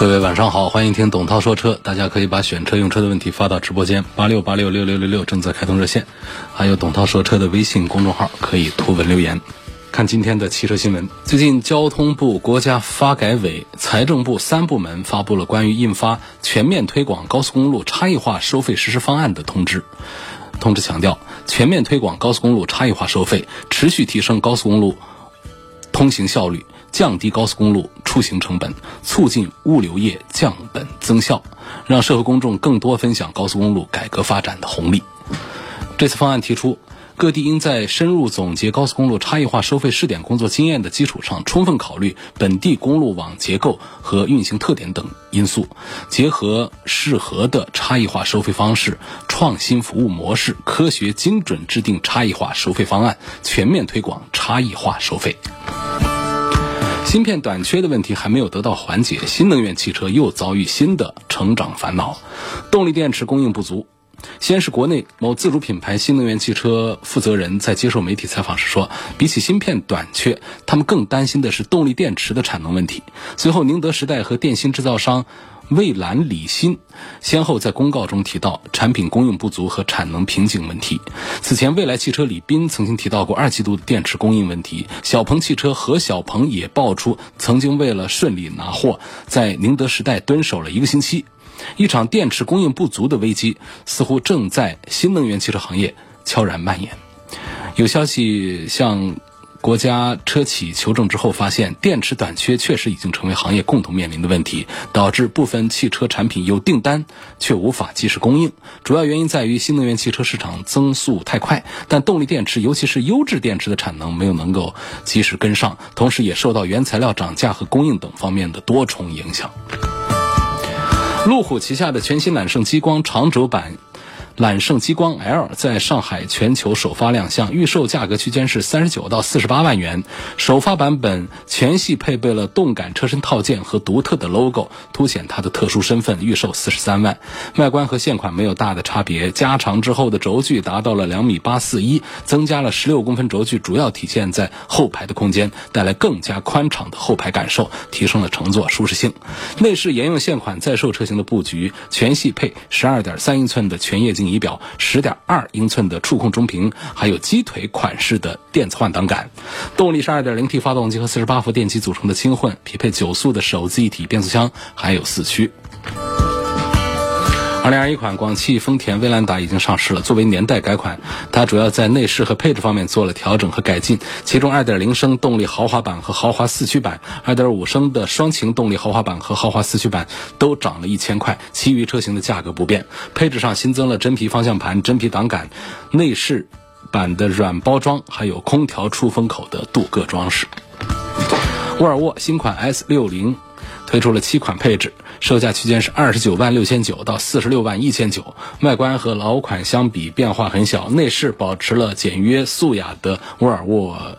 各位晚上好，欢迎听董涛说车。大家可以把选车用车的问题发到直播间八六八六六六六六，正在开通热线，还有董涛说车的微信公众号，可以图文留言。看今天的汽车新闻，最近交通部、国家发改委、财政部三部门发布了关于印发全面推广高速公路差异化收费实施方案的通知。通知强调，全面推广高速公路差异化收费，持续提升高速公路通行效率。降低高速公路出行成本，促进物流业降本增效，让社会公众更多分享高速公路改革发展的红利。这次方案提出，各地应在深入总结高速公路差异化收费试点工作经验的基础上，充分考虑本地公路网结构和运行特点等因素，结合适合的差异化收费方式、创新服务模式，科学精准制定差异化收费方案，全面推广差异化收费。芯片短缺的问题还没有得到缓解，新能源汽车又遭遇新的成长烦恼。动力电池供应不足。先是国内某自主品牌新能源汽车负责人在接受媒体采访时说，比起芯片短缺，他们更担心的是动力电池的产能问题。随后，宁德时代和电芯制造商。蔚蓝李鑫先后在公告中提到产品供应不足和产能瓶颈问题。此前，蔚来汽车李斌曾经提到过二季度的电池供应问题。小鹏汽车何小鹏也爆出，曾经为了顺利拿货，在宁德时代蹲守了一个星期。一场电池供应不足的危机，似乎正在新能源汽车行业悄然蔓延。有消息向。国家车企求证之后发现，电池短缺确实已经成为行业共同面临的问题，导致部分汽车产品有订单却无法及时供应。主要原因在于新能源汽车市场增速太快，但动力电池，尤其是优质电池的产能没有能够及时跟上，同时也受到原材料涨价和供应等方面的多重影响。路虎旗下的全新揽胜激光长轴版。揽胜激光 L 在上海全球首发亮相，预售价格区间是三十九到四十八万元。首发版本全系配备了动感车身套件和独特的 logo，凸显它的特殊身份。预售四十三万。外观和现款没有大的差别，加长之后的轴距达到了两米八四一，增加了十六公分轴距，主要体现在后排的空间，带来更加宽敞的后排感受，提升了乘坐舒适性。内饰沿用现款在售车型的布局，全系配十二点三英寸的全液晶。仪表十点二英寸的触控中屏，还有鸡腿款式的电子换挡杆。动力是二点零 T 发动机和四十八伏电机组成的轻混，匹配九速的手自一体变速箱，还有四驱。二零二一款广汽丰田威兰达已经上市了。作为年代改款，它主要在内饰和配置方面做了调整和改进。其中，二点零升动力豪华版和豪华四驱版，二点五升的双擎动力豪华版和豪华四驱版都涨了一千块，其余车型的价格不变。配置上新增了真皮方向盘、真皮挡杆、内饰版的软包装，还有空调出风口的镀铬装饰。沃尔沃新款 S 六零。推出了七款配置，售价区间是二十九万六千九到四十六万一千九。外观和老款相比变化很小，内饰保持了简约素雅的沃尔沃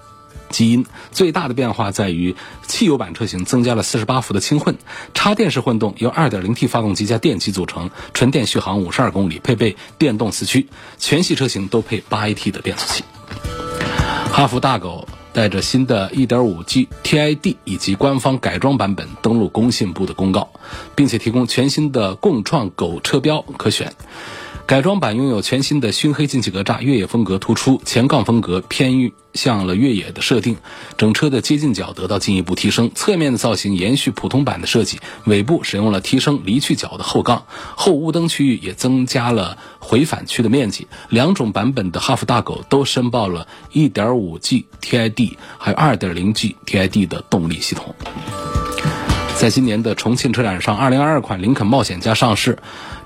基因。最大的变化在于汽油版车型增加了四十八伏的轻混，插电式混动由二点零 T 发动机加电机组成，纯电续航五十二公里，配备电动四驱。全系车型都配八 AT 的变速器。哈弗大狗。带着新的 1.5G TID 以及官方改装版本登陆工信部的公告，并且提供全新的共创狗车标可选。改装版拥有全新的熏黑进气格栅，越野风格突出，前杠风格偏向了越野的设定，整车的接近角得到进一步提升。侧面的造型延续普通版的设计，尾部使用了提升离去角的后杠，后雾灯区域也增加了回返区的面积。两种版本的哈弗大狗都申报了 1.5G TID 还有 2.0G TID 的动力系统。在今年的重庆车展上，2022款林肯冒险家上市。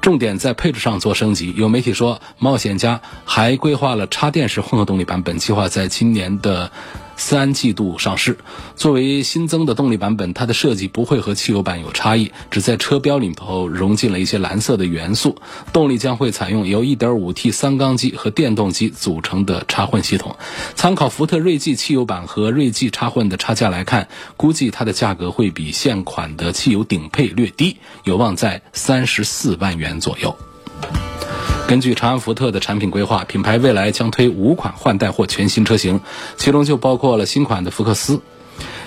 重点在配置上做升级。有媒体说，冒险家还规划了插电式混合动力版本，计划在今年的三季度上市。作为新增的动力版本，它的设计不会和汽油版有差异，只在车标里头融进了一些蓝色的元素。动力将会采用由 1.5T 三缸机和电动机组成的插混系统。参考福特锐际汽油版和锐际插混的差价来看，估计它的价格会比现款的汽油顶配略低，有望在三十四万元左右。根据长安福特的产品规划，品牌未来将推五款换代或全新车型，其中就包括了新款的福克斯。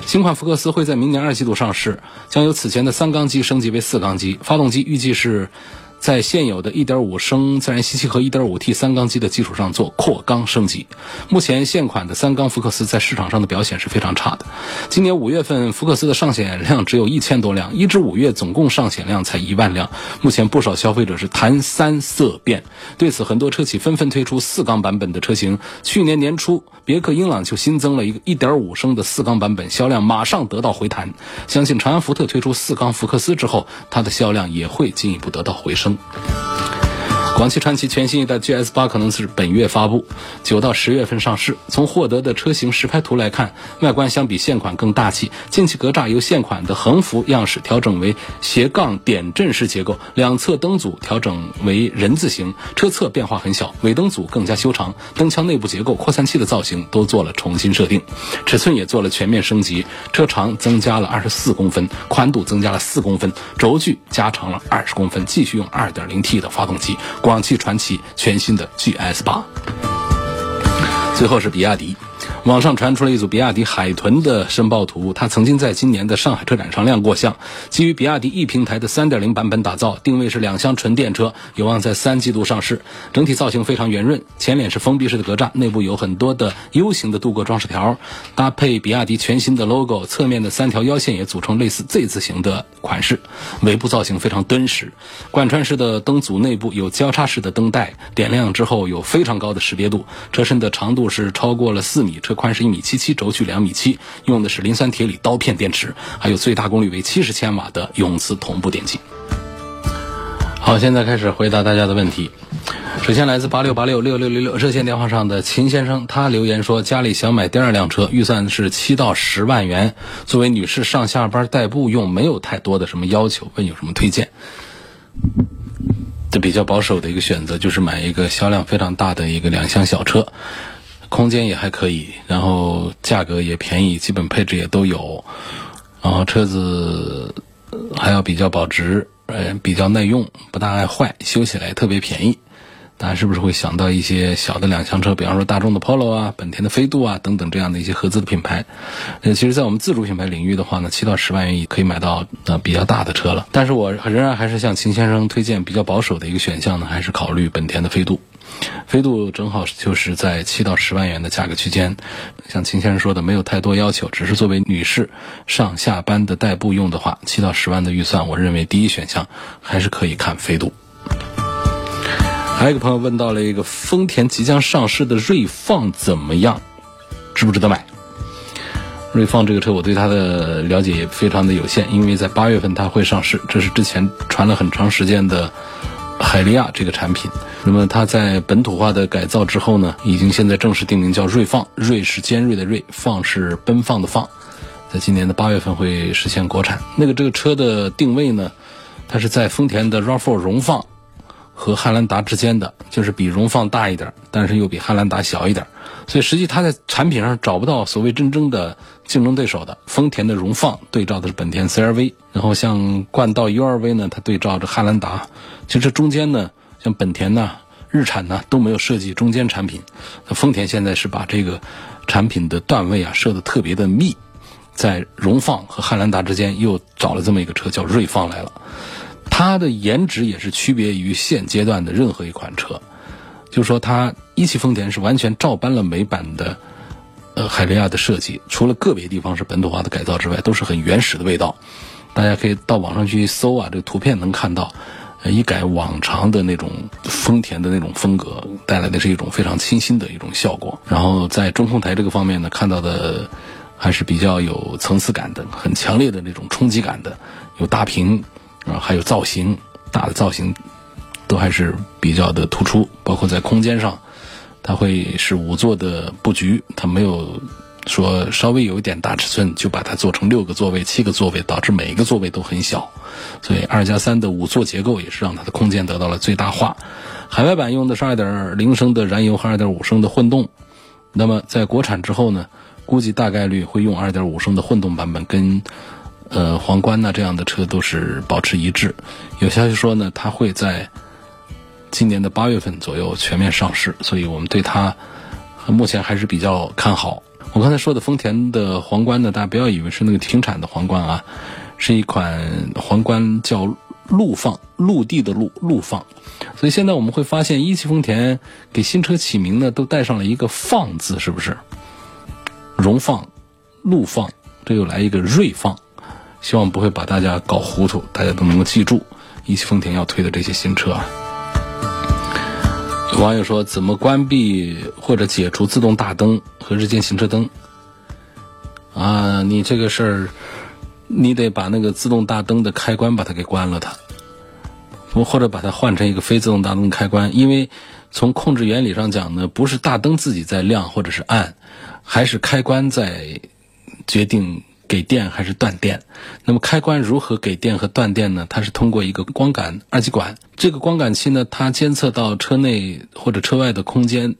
新款福克斯会在明年二季度上市，将由此前的三缸机升级为四缸机，发动机预计是。在现有的1.5升自然吸气和 1.5T 三缸机的基础上做扩缸升级。目前现款的三缸福克斯在市场上的表现是非常差的。今年五月份福克斯的上险量只有一千多辆，一至五月总共上险量才一万辆。目前不少消费者是谈三色变，对此很多车企纷纷推出四缸版本的车型。去年年初，别克英朗就新增了一个1.5升的四缸版本，销量马上得到回弹。相信长安福特推出四缸福克斯之后，它的销量也会进一步得到回升。 음. 广汽传祺全新一代 GS 八可能是本月发布，九到十月份上市。从获得的车型实拍图来看，外观相比现款更大气。进气格栅由现款的横幅样式调整为斜杠点阵式结构，两侧灯组调整为人字形，车侧变化很小，尾灯组更加修长，灯腔内部结构、扩散器的造型都做了重新设定，尺寸也做了全面升级，车长增加了二十四公分，宽度增加了四公分，轴距加长了二十公分，继续用二点零 T 的发动机。广汽传祺全新的 GS 八，最后是比亚迪。网上传出了一组比亚迪海豚的申报图，它曾经在今年的上海车展上亮过相。基于比亚迪 E 平台的3.0版本打造，定位是两厢纯电车，有望在三季度上市。整体造型非常圆润，前脸是封闭式的格栅，内部有很多的 U 型的镀铬装饰条，搭配比亚迪全新的 logo，侧面的三条腰线也组成类似 Z 字形的款式。尾部造型非常敦实，贯穿式的灯组内部有交叉式的灯带，点亮之后有非常高的识别度。车身的长度是超过了四米，车宽是一米七七，轴距两米七，用的是磷酸铁锂刀片电池，还有最大功率为七十千瓦的永磁同步电机。好，现在开始回答大家的问题。首先来自八六八六六六六六热线电话上的秦先生，他留言说家里想买第二辆车，预算是七到十万元，作为女士上下班代步用，没有太多的什么要求，问有什么推荐？这比较保守的一个选择就是买一个销量非常大的一个两厢小车。空间也还可以，然后价格也便宜，基本配置也都有，然后车子还要比较保值，呃，比较耐用，不大爱坏，修起来特别便宜。大家是不是会想到一些小的两厢车，比方说大众的 Polo 啊、本田的飞度啊等等这样的一些合资的品牌？呃，其实，在我们自主品牌领域的话呢，七到十万元也可以买到呃比较大的车了。但是我仍然还是向秦先生推荐比较保守的一个选项呢，还是考虑本田的飞度。飞度正好就是在七到十万元的价格区间，像秦先生说的，没有太多要求，只是作为女士上下班的代步用的话，七到十万的预算，我认为第一选项还是可以看飞度。还有一个朋友问到了一个丰田即将上市的锐放怎么样，值不值得买？锐放这个车，我对它的了解也非常的有限，因为在八月份它会上市，这是之前传了很长时间的海利亚这个产品。那么它在本土化的改造之后呢，已经现在正式定名叫锐放，锐是尖锐的锐，放是奔放的放，在今年的八月份会实现国产。那个这个车的定位呢，它是在丰田的 RAV4 荣放。和汉兰达之间的就是比荣放大一点，但是又比汉兰达小一点，所以实际它在产品上找不到所谓真正的竞争对手的。丰田的荣放对照的是本田 CRV，然后像冠道 URV 呢，它对照着汉兰达。其实中间呢，像本田呐、日产呐都没有设计中间产品，那丰田现在是把这个产品的段位啊设的特别的密，在荣放和汉兰达之间又找了这么一个车叫锐放来了。它的颜值也是区别于现阶段的任何一款车，就说它一汽丰田是完全照搬了美版的，呃海利亚的设计，除了个别地方是本土化的改造之外，都是很原始的味道。大家可以到网上去搜啊，这个图片能看到，呃一改往常的那种丰田的那种风格，带来的是一种非常清新的一种效果。然后在中控台这个方面呢，看到的还是比较有层次感的，很强烈的那种冲击感的，有大屏。啊，还有造型，大的造型都还是比较的突出，包括在空间上，它会是五座的布局，它没有说稍微有一点大尺寸，就把它做成六个座位、七个座位，导致每一个座位都很小。所以二加三的五座结构也是让它的空间得到了最大化。海外版用的是二点零升的燃油和二点五升的混动。那么在国产之后呢，估计大概率会用二点五升的混动版本，跟呃皇冠呐这样的车都是保持一致。有消息说呢，它会在今年的八月份左右全面上市，所以我们对它目前还是比较看好。我刚才说的丰田的皇冠呢，大家不要以为是那个停产的皇冠啊，是一款皇冠叫陆放，陆地的陆，陆放。所以现在我们会发现，一汽丰田给新车起名呢，都带上了一个“放”字，是不是？荣放、陆放，这又来一个锐放，希望不会把大家搞糊涂，大家都能够记住一汽丰田要推的这些新车啊。网友说，怎么关闭或者解除自动大灯和日间行车灯？啊，你这个事儿，你得把那个自动大灯的开关把它给关了，它，或者把它换成一个非自动大灯开关，因为从控制原理上讲呢，不是大灯自己在亮或者是暗，还是开关在决定。给电还是断电？那么开关如何给电和断电呢？它是通过一个光感二极管，这个光感器呢，它监测到车内或者车外的空间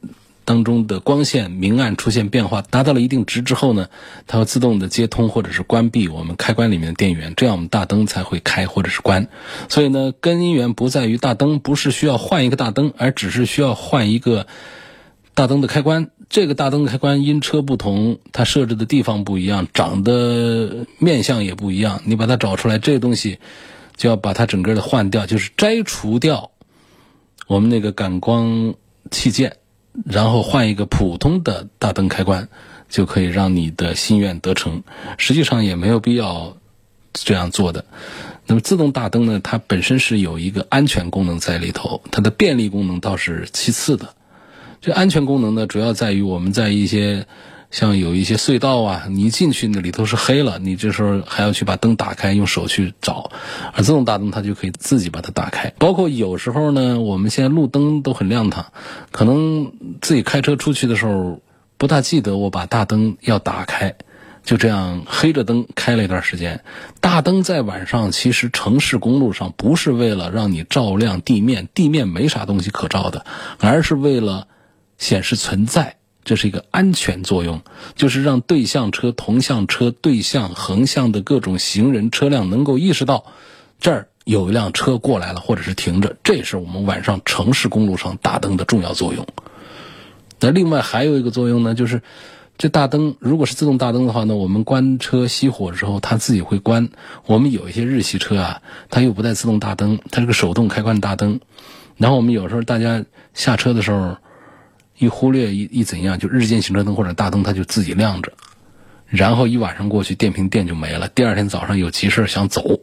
当中的光线明暗出现变化，达到了一定值之后呢，它会自动的接通或者是关闭我们开关里面的电源，这样我们大灯才会开或者是关。所以呢，根源不在于大灯，不是需要换一个大灯，而只是需要换一个大灯的开关。这个大灯开关因车不同，它设置的地方不一样，长的面相也不一样。你把它找出来，这个东西就要把它整个的换掉，就是摘除掉我们那个感光器件，然后换一个普通的大灯开关，就可以让你的心愿得成。实际上也没有必要这样做的。那么自动大灯呢，它本身是有一个安全功能在里头，它的便利功能倒是其次的。这安全功能呢，主要在于我们在一些像有一些隧道啊，你一进去那里头是黑了，你这时候还要去把灯打开，用手去找，而自动大灯它就可以自己把它打开。包括有时候呢，我们现在路灯都很亮堂，可能自己开车出去的时候不大记得我把大灯要打开，就这样黑着灯开了一段时间。大灯在晚上其实城市公路上不是为了让你照亮地面，地面没啥东西可照的，而是为了。显示存在，这是一个安全作用，就是让对向车、同向车、对向、横向的各种行人车辆能够意识到，这儿有一辆车过来了，或者是停着。这是我们晚上城市公路上大灯的重要作用。那另外还有一个作用呢，就是这大灯如果是自动大灯的话呢，我们关车熄火之后，它自己会关。我们有一些日系车啊，它又不带自动大灯，它是个手动开关大灯。然后我们有时候大家下车的时候。一忽略一一怎样，就日间行车灯或者大灯，它就自己亮着，然后一晚上过去，电瓶电就没了。第二天早上有急事想走，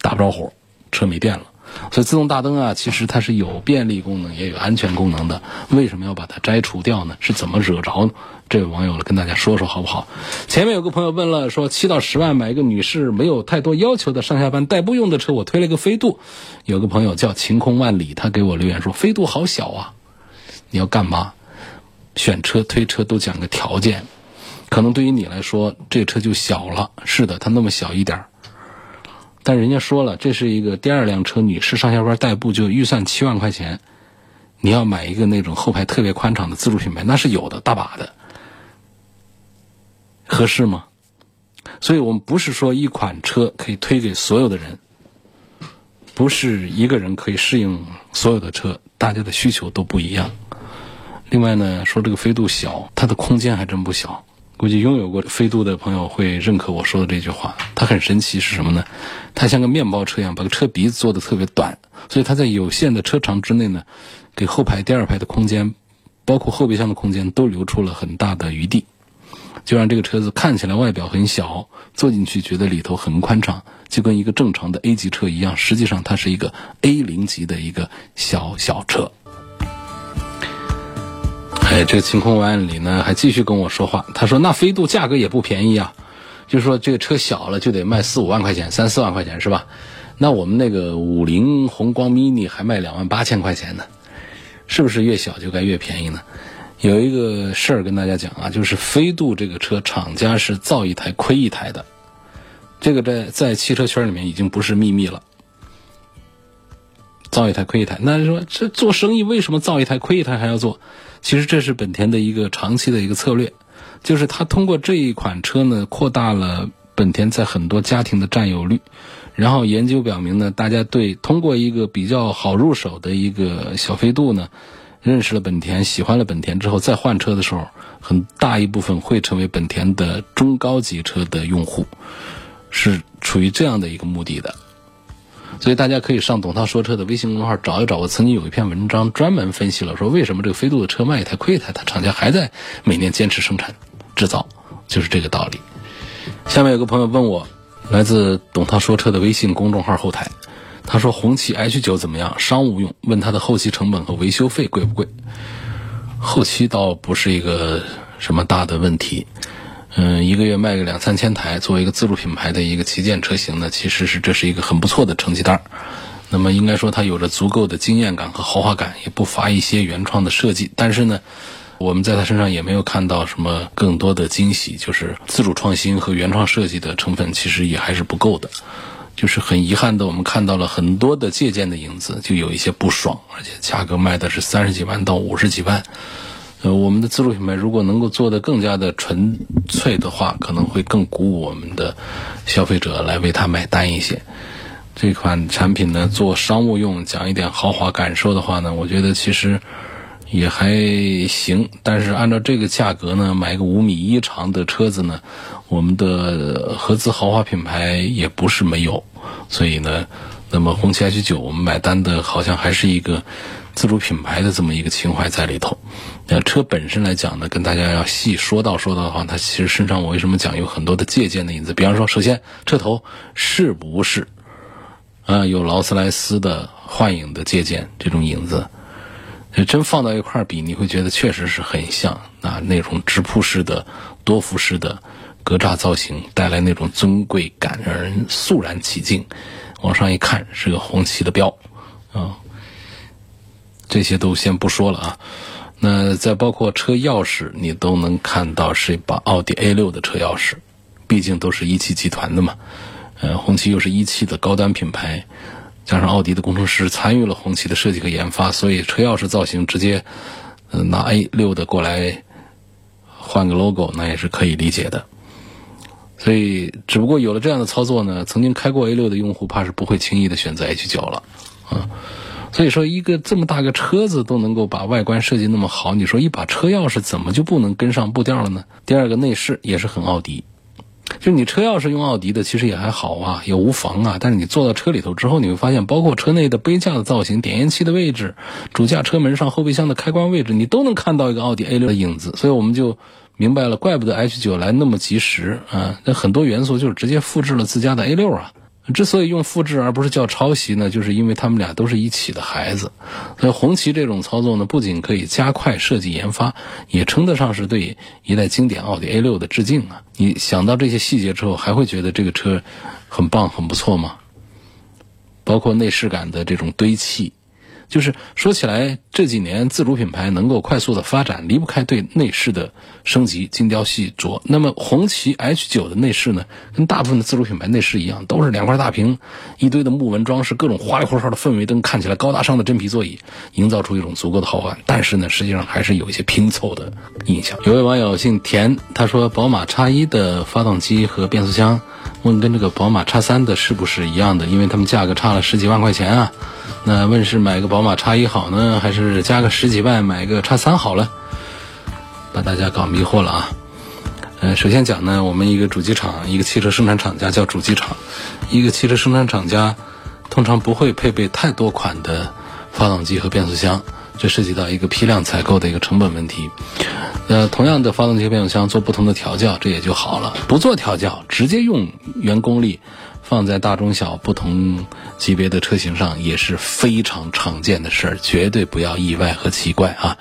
打不着火，车没电了。所以自动大灯啊，其实它是有便利功能，也有安全功能的。为什么要把它摘除掉呢？是怎么惹着这位网友？跟大家说说好不好？前面有个朋友问了，说七到十万买一个女士没有太多要求的上下班代步用的车，我推了个飞度。有个朋友叫晴空万里，他给我留言说飞度好小啊，你要干嘛？选车推车都讲个条件，可能对于你来说，这车就小了。是的，它那么小一点儿，但人家说了，这是一个第二辆车，女士上下班代步就预算七万块钱，你要买一个那种后排特别宽敞的自主品牌，那是有的，大把的，合适吗？所以我们不是说一款车可以推给所有的人，不是一个人可以适应所有的车，大家的需求都不一样。另外呢，说这个飞度小，它的空间还真不小。估计拥有过飞度的朋友会认可我说的这句话。它很神奇是什么呢？它像个面包车一样，把个车鼻子做的特别短，所以它在有限的车长之内呢，给后排第二排的空间，包括后备箱的空间都留出了很大的余地，就让这个车子看起来外表很小，坐进去觉得里头很宽敞，就跟一个正常的 A 级车一样。实际上它是一个 A 零级的一个小小车。哎，这个晴空万里呢，还继续跟我说话。他说：“那飞度价格也不便宜啊，就是说这个车小了就得卖四五万块钱，三四万块钱是吧？那我们那个五菱宏光 mini 还卖两万八千块钱呢，是不是越小就该越便宜呢？有一个事儿跟大家讲啊，就是飞度这个车厂家是造一台亏一台的，这个在在汽车圈里面已经不是秘密了。造一台亏一台，那说这做生意为什么造一台亏一台还要做？其实这是本田的一个长期的一个策略，就是它通过这一款车呢，扩大了本田在很多家庭的占有率。然后研究表明呢，大家对通过一个比较好入手的一个小飞度呢，认识了本田，喜欢了本田之后，再换车的时候，很大一部分会成为本田的中高级车的用户，是处于这样的一个目的的。所以大家可以上董涛说车的微信公众号找一找，我曾经有一篇文章专门分析了，说为什么这个飞度的车卖一台亏一台，它厂家还在每年坚持生产制造，就是这个道理。下面有个朋友问我。来自董涛说车的微信公众号后台，他说红旗 H 九怎么样？商务用？问他的后期成本和维修费贵不贵？后期倒不是一个什么大的问题，嗯，一个月卖个两三千台，作为一个自主品牌的一个旗舰车型呢，其实是这是一个很不错的成绩单。那么应该说它有着足够的经验感和豪华感，也不乏一些原创的设计，但是呢。我们在他身上也没有看到什么更多的惊喜，就是自主创新和原创设计的成分其实也还是不够的，就是很遗憾的，我们看到了很多的借鉴的影子，就有一些不爽，而且价格卖的是三十几万到五十几万。呃，我们的自主品牌如果能够做得更加的纯粹的话，可能会更鼓舞我们的消费者来为它买单一些。这款产品呢，做商务用，讲一点豪华感受的话呢，我觉得其实。也还行，但是按照这个价格呢，买个五米一长的车子呢，我们的合资豪华品牌也不是没有，所以呢，那么红旗 H 九我们买单的好像还是一个自主品牌的这么一个情怀在里头。那车本身来讲呢，跟大家要细说到说到的话，它其实身上我为什么讲有很多的借鉴的影子？比方说，首先车头是不是啊有劳斯莱斯的幻影的借鉴这种影子？真放到一块儿比，你会觉得确实是很像啊，那种直瀑式的、多幅式的格栅造型，带来那种尊贵感，让人肃然起敬。往上一看，是个红旗的标啊。这些都先不说了啊。那再包括车钥匙，你都能看到是一把奥迪 A 六的车钥匙，毕竟都是一汽集团的嘛。呃，红旗又是一汽的高端品牌。加上奥迪的工程师参与了红旗的设计和研发，所以车钥匙造型直接拿 A 六的过来换个 logo，那也是可以理解的。所以，只不过有了这样的操作呢，曾经开过 A 六的用户怕是不会轻易的选择 H 九了啊。所以说，一个这么大个车子都能够把外观设计那么好，你说一把车钥匙怎么就不能跟上步调了呢？第二个内饰也是很奥迪。就你车钥匙用奥迪的，其实也还好啊，也无妨啊。但是你坐到车里头之后，你会发现，包括车内的杯架的造型、点烟器的位置、主驾车门上后备箱的开关位置，你都能看到一个奥迪 A 六的影子。所以我们就明白了，怪不得 H 九来那么及时啊。那很多元素就是直接复制了自家的 A 六啊。之所以用复制而不是叫抄袭呢，就是因为他们俩都是一起的孩子。所以红旗这种操作呢，不仅可以加快设计研发，也称得上是对一代经典奥迪 A 六的致敬啊！你想到这些细节之后，还会觉得这个车很棒、很不错吗？包括内饰感的这种堆砌。就是说起来，这几年自主品牌能够快速的发展，离不开对内饰的升级、精雕细琢。那么红旗 H 九的内饰呢，跟大部分的自主品牌内饰一样，都是两块大屏，一堆的木纹装饰，各种花里胡哨的氛围灯，看起来高大上的真皮座椅，营造出一种足够的豪华。但是呢，实际上还是有一些拼凑的印象。有位网友姓田，他说宝马 X 一的发动机和变速箱，问跟这个宝马叉三的是不是一样的？因为他们价格差了十几万块钱啊。那问是买个宝马叉一好呢，还是加个十几万买个叉三好了？把大家搞迷惑了啊！呃，首先讲呢，我们一个主机厂，一个汽车生产厂家叫主机厂，一个汽车生产厂家通常不会配备太多款的发动机和变速箱，这涉及到一个批量采购的一个成本问题。呃，同样的发动机变速箱做不同的调教，这也就好了。不做调教，直接用原功率。放在大中小不同级别的车型上也是非常常见的事儿，绝对不要意外和奇怪啊。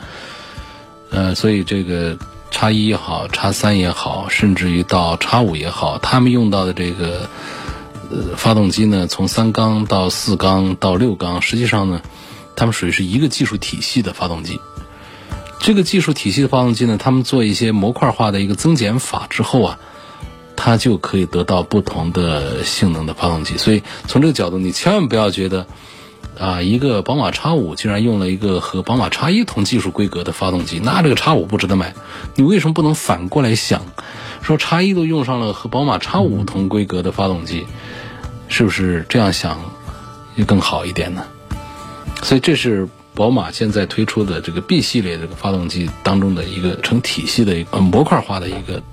呃，所以这个叉一也好，叉三也好，甚至于到叉五也好，他们用到的这个呃发动机呢，从三缸到四缸到六缸，实际上呢，他们属于是一个技术体系的发动机。这个技术体系的发动机呢，他们做一些模块化的一个增减法之后啊，它就可以得到不同的性能的发动机。所以从这个角度，你千万不要觉得啊，一个宝马 X 五竟然用了一个和宝马 X 一同技术规格的发动机，那这个 X 五不值得买。你为什么不能反过来想，说 X 一都用上了和宝马 X 五同规格的发动机，是不是这样想就更好一点呢？所以这是。宝马现在推出的这个 B 系列这个发动机当中的一个成体系的一个模块化的一个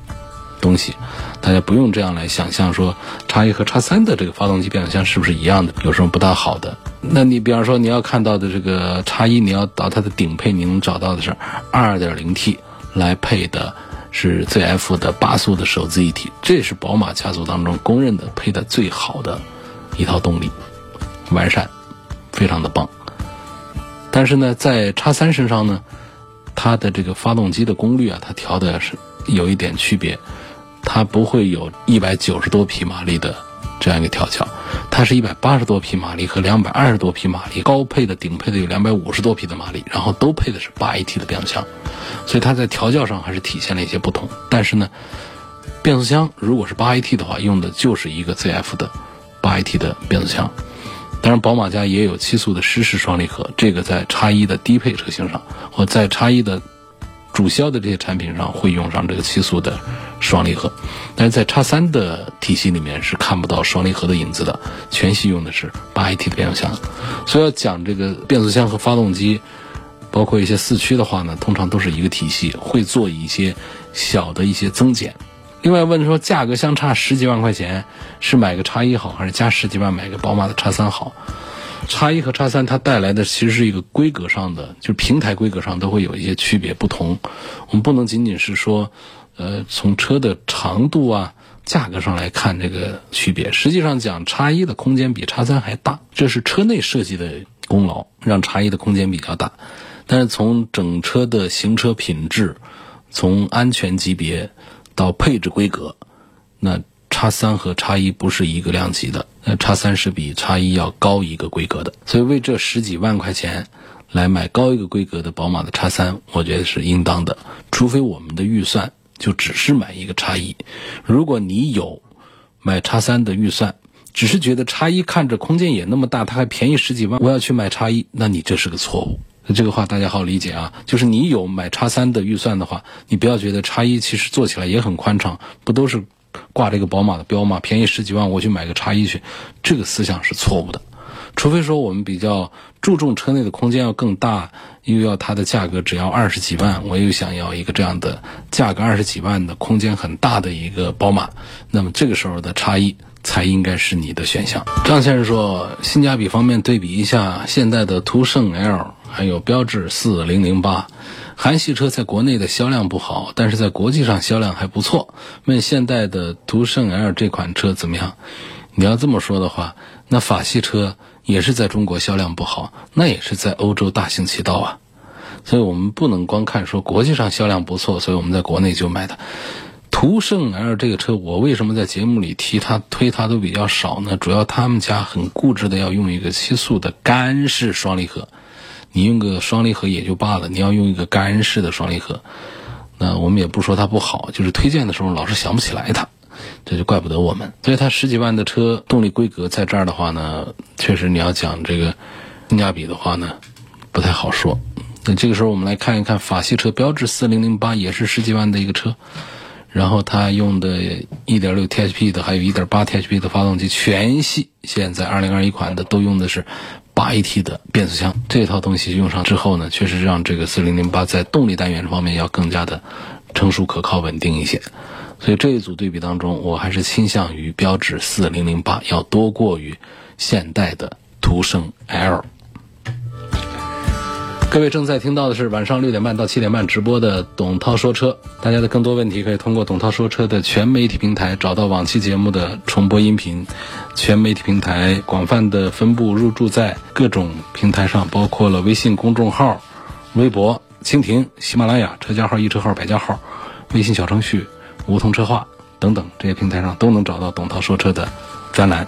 东西，大家不用这样来想象说叉一和叉三的这个发动机变速箱是不是一样的，有什么不大好的？那你比方说你要看到的这个叉一，你要到它的顶配，你能找到的是 2.0T 来配的是 ZF 的八速的手自一体，这是宝马家族当中公认的配的最好的一套动力，完善，非常的棒。但是呢，在叉三身上呢，它的这个发动机的功率啊，它调的是有一点区别，它不会有一百九十多匹马力的这样一个调教，它是一百八十多匹马力和两百二十多匹马力，高配的顶配的有两百五十多匹的马力，然后都配的是八 AT 的变速箱，所以它在调教上还是体现了一些不同。但是呢，变速箱如果是八 AT 的话，用的就是一个 ZF 的八 AT 的变速箱。当然，宝马家也有七速的湿式双离合，这个在叉一的低配车型上，或在叉一的主销的这些产品上会用上这个七速的双离合，但是在叉三的体系里面是看不到双离合的影子的，全系用的是八 AT 的变速箱。所以要讲这个变速箱和发动机，包括一些四驱的话呢，通常都是一个体系，会做一些小的一些增减。另外问说，价格相差十几万块钱，是买个叉一好，还是加十几万买个宝马的叉三好？叉一和叉三它带来的其实是一个规格上的，就是平台规格上都会有一些区别不同。我们不能仅仅是说，呃，从车的长度啊、价格上来看这个区别。实际上讲，叉一的空间比叉三还大，这是车内设计的功劳，让叉一的空间比较大。但是从整车的行车品质，从安全级别。到配置规格，那叉三和叉一不是一个量级的，那叉三是比叉一要高一个规格的，所以为这十几万块钱来买高一个规格的宝马的叉三，我觉得是应当的。除非我们的预算就只是买一个叉一，如果你有买叉三的预算，只是觉得叉一看着空间也那么大，它还便宜十几万，我要去买叉一，那你这是个错误。这个话大家好理解啊，就是你有买叉三的预算的话，你不要觉得叉一其实做起来也很宽敞，不都是挂这个宝马的标吗？便宜十几万我去买个叉一去，这个思想是错误的。除非说我们比较注重车内的空间要更大，又要它的价格只要二十几万，我又想要一个这样的价格二十几万的空间很大的一个宝马，那么这个时候的叉一。才应该是你的选项。张先生说，性价比方面对比一下现代的途胜 L，还有标致四零零八，韩系车在国内的销量不好，但是在国际上销量还不错。问现代的途胜 L 这款车怎么样？你要这么说的话，那法系车也是在中国销量不好，那也是在欧洲大行其道啊。所以我们不能光看说国际上销量不错，所以我们在国内就买它。途胜 L 这个车，我为什么在节目里提它、推它都比较少呢？主要他们家很固执的要用一个七速的干式双离合，你用个双离合也就罢了，你要用一个干式的双离合，那我们也不说它不好，就是推荐的时候老是想不起来它，这就怪不得我们。所以它十几万的车动力规格在这儿的话呢，确实你要讲这个性价比的话呢，不太好说。那这个时候我们来看一看法系车，标致四零零八也是十几万的一个车。然后它用的 1.6THP 的，还有 1.8THP 的发动机，全系现在2021款的都用的是 8AT 的变速箱。这套东西用上之后呢，确实让这个4008在动力单元方面要更加的成熟、可靠、稳定一些。所以这一组对比当中，我还是倾向于标致4008要多过于现代的途胜 L。各位正在听到的是晚上六点半到七点半直播的董涛说车，大家的更多问题可以通过董涛说车的全媒体平台找到往期节目的重播音频。全媒体平台广泛的分布入驻在各种平台上，包括了微信公众号、微博、蜻蜓、喜马拉雅、车家号、易车号、百家号、微信小程序、梧桐车话等等这些平台上都能找到董涛说车的专栏。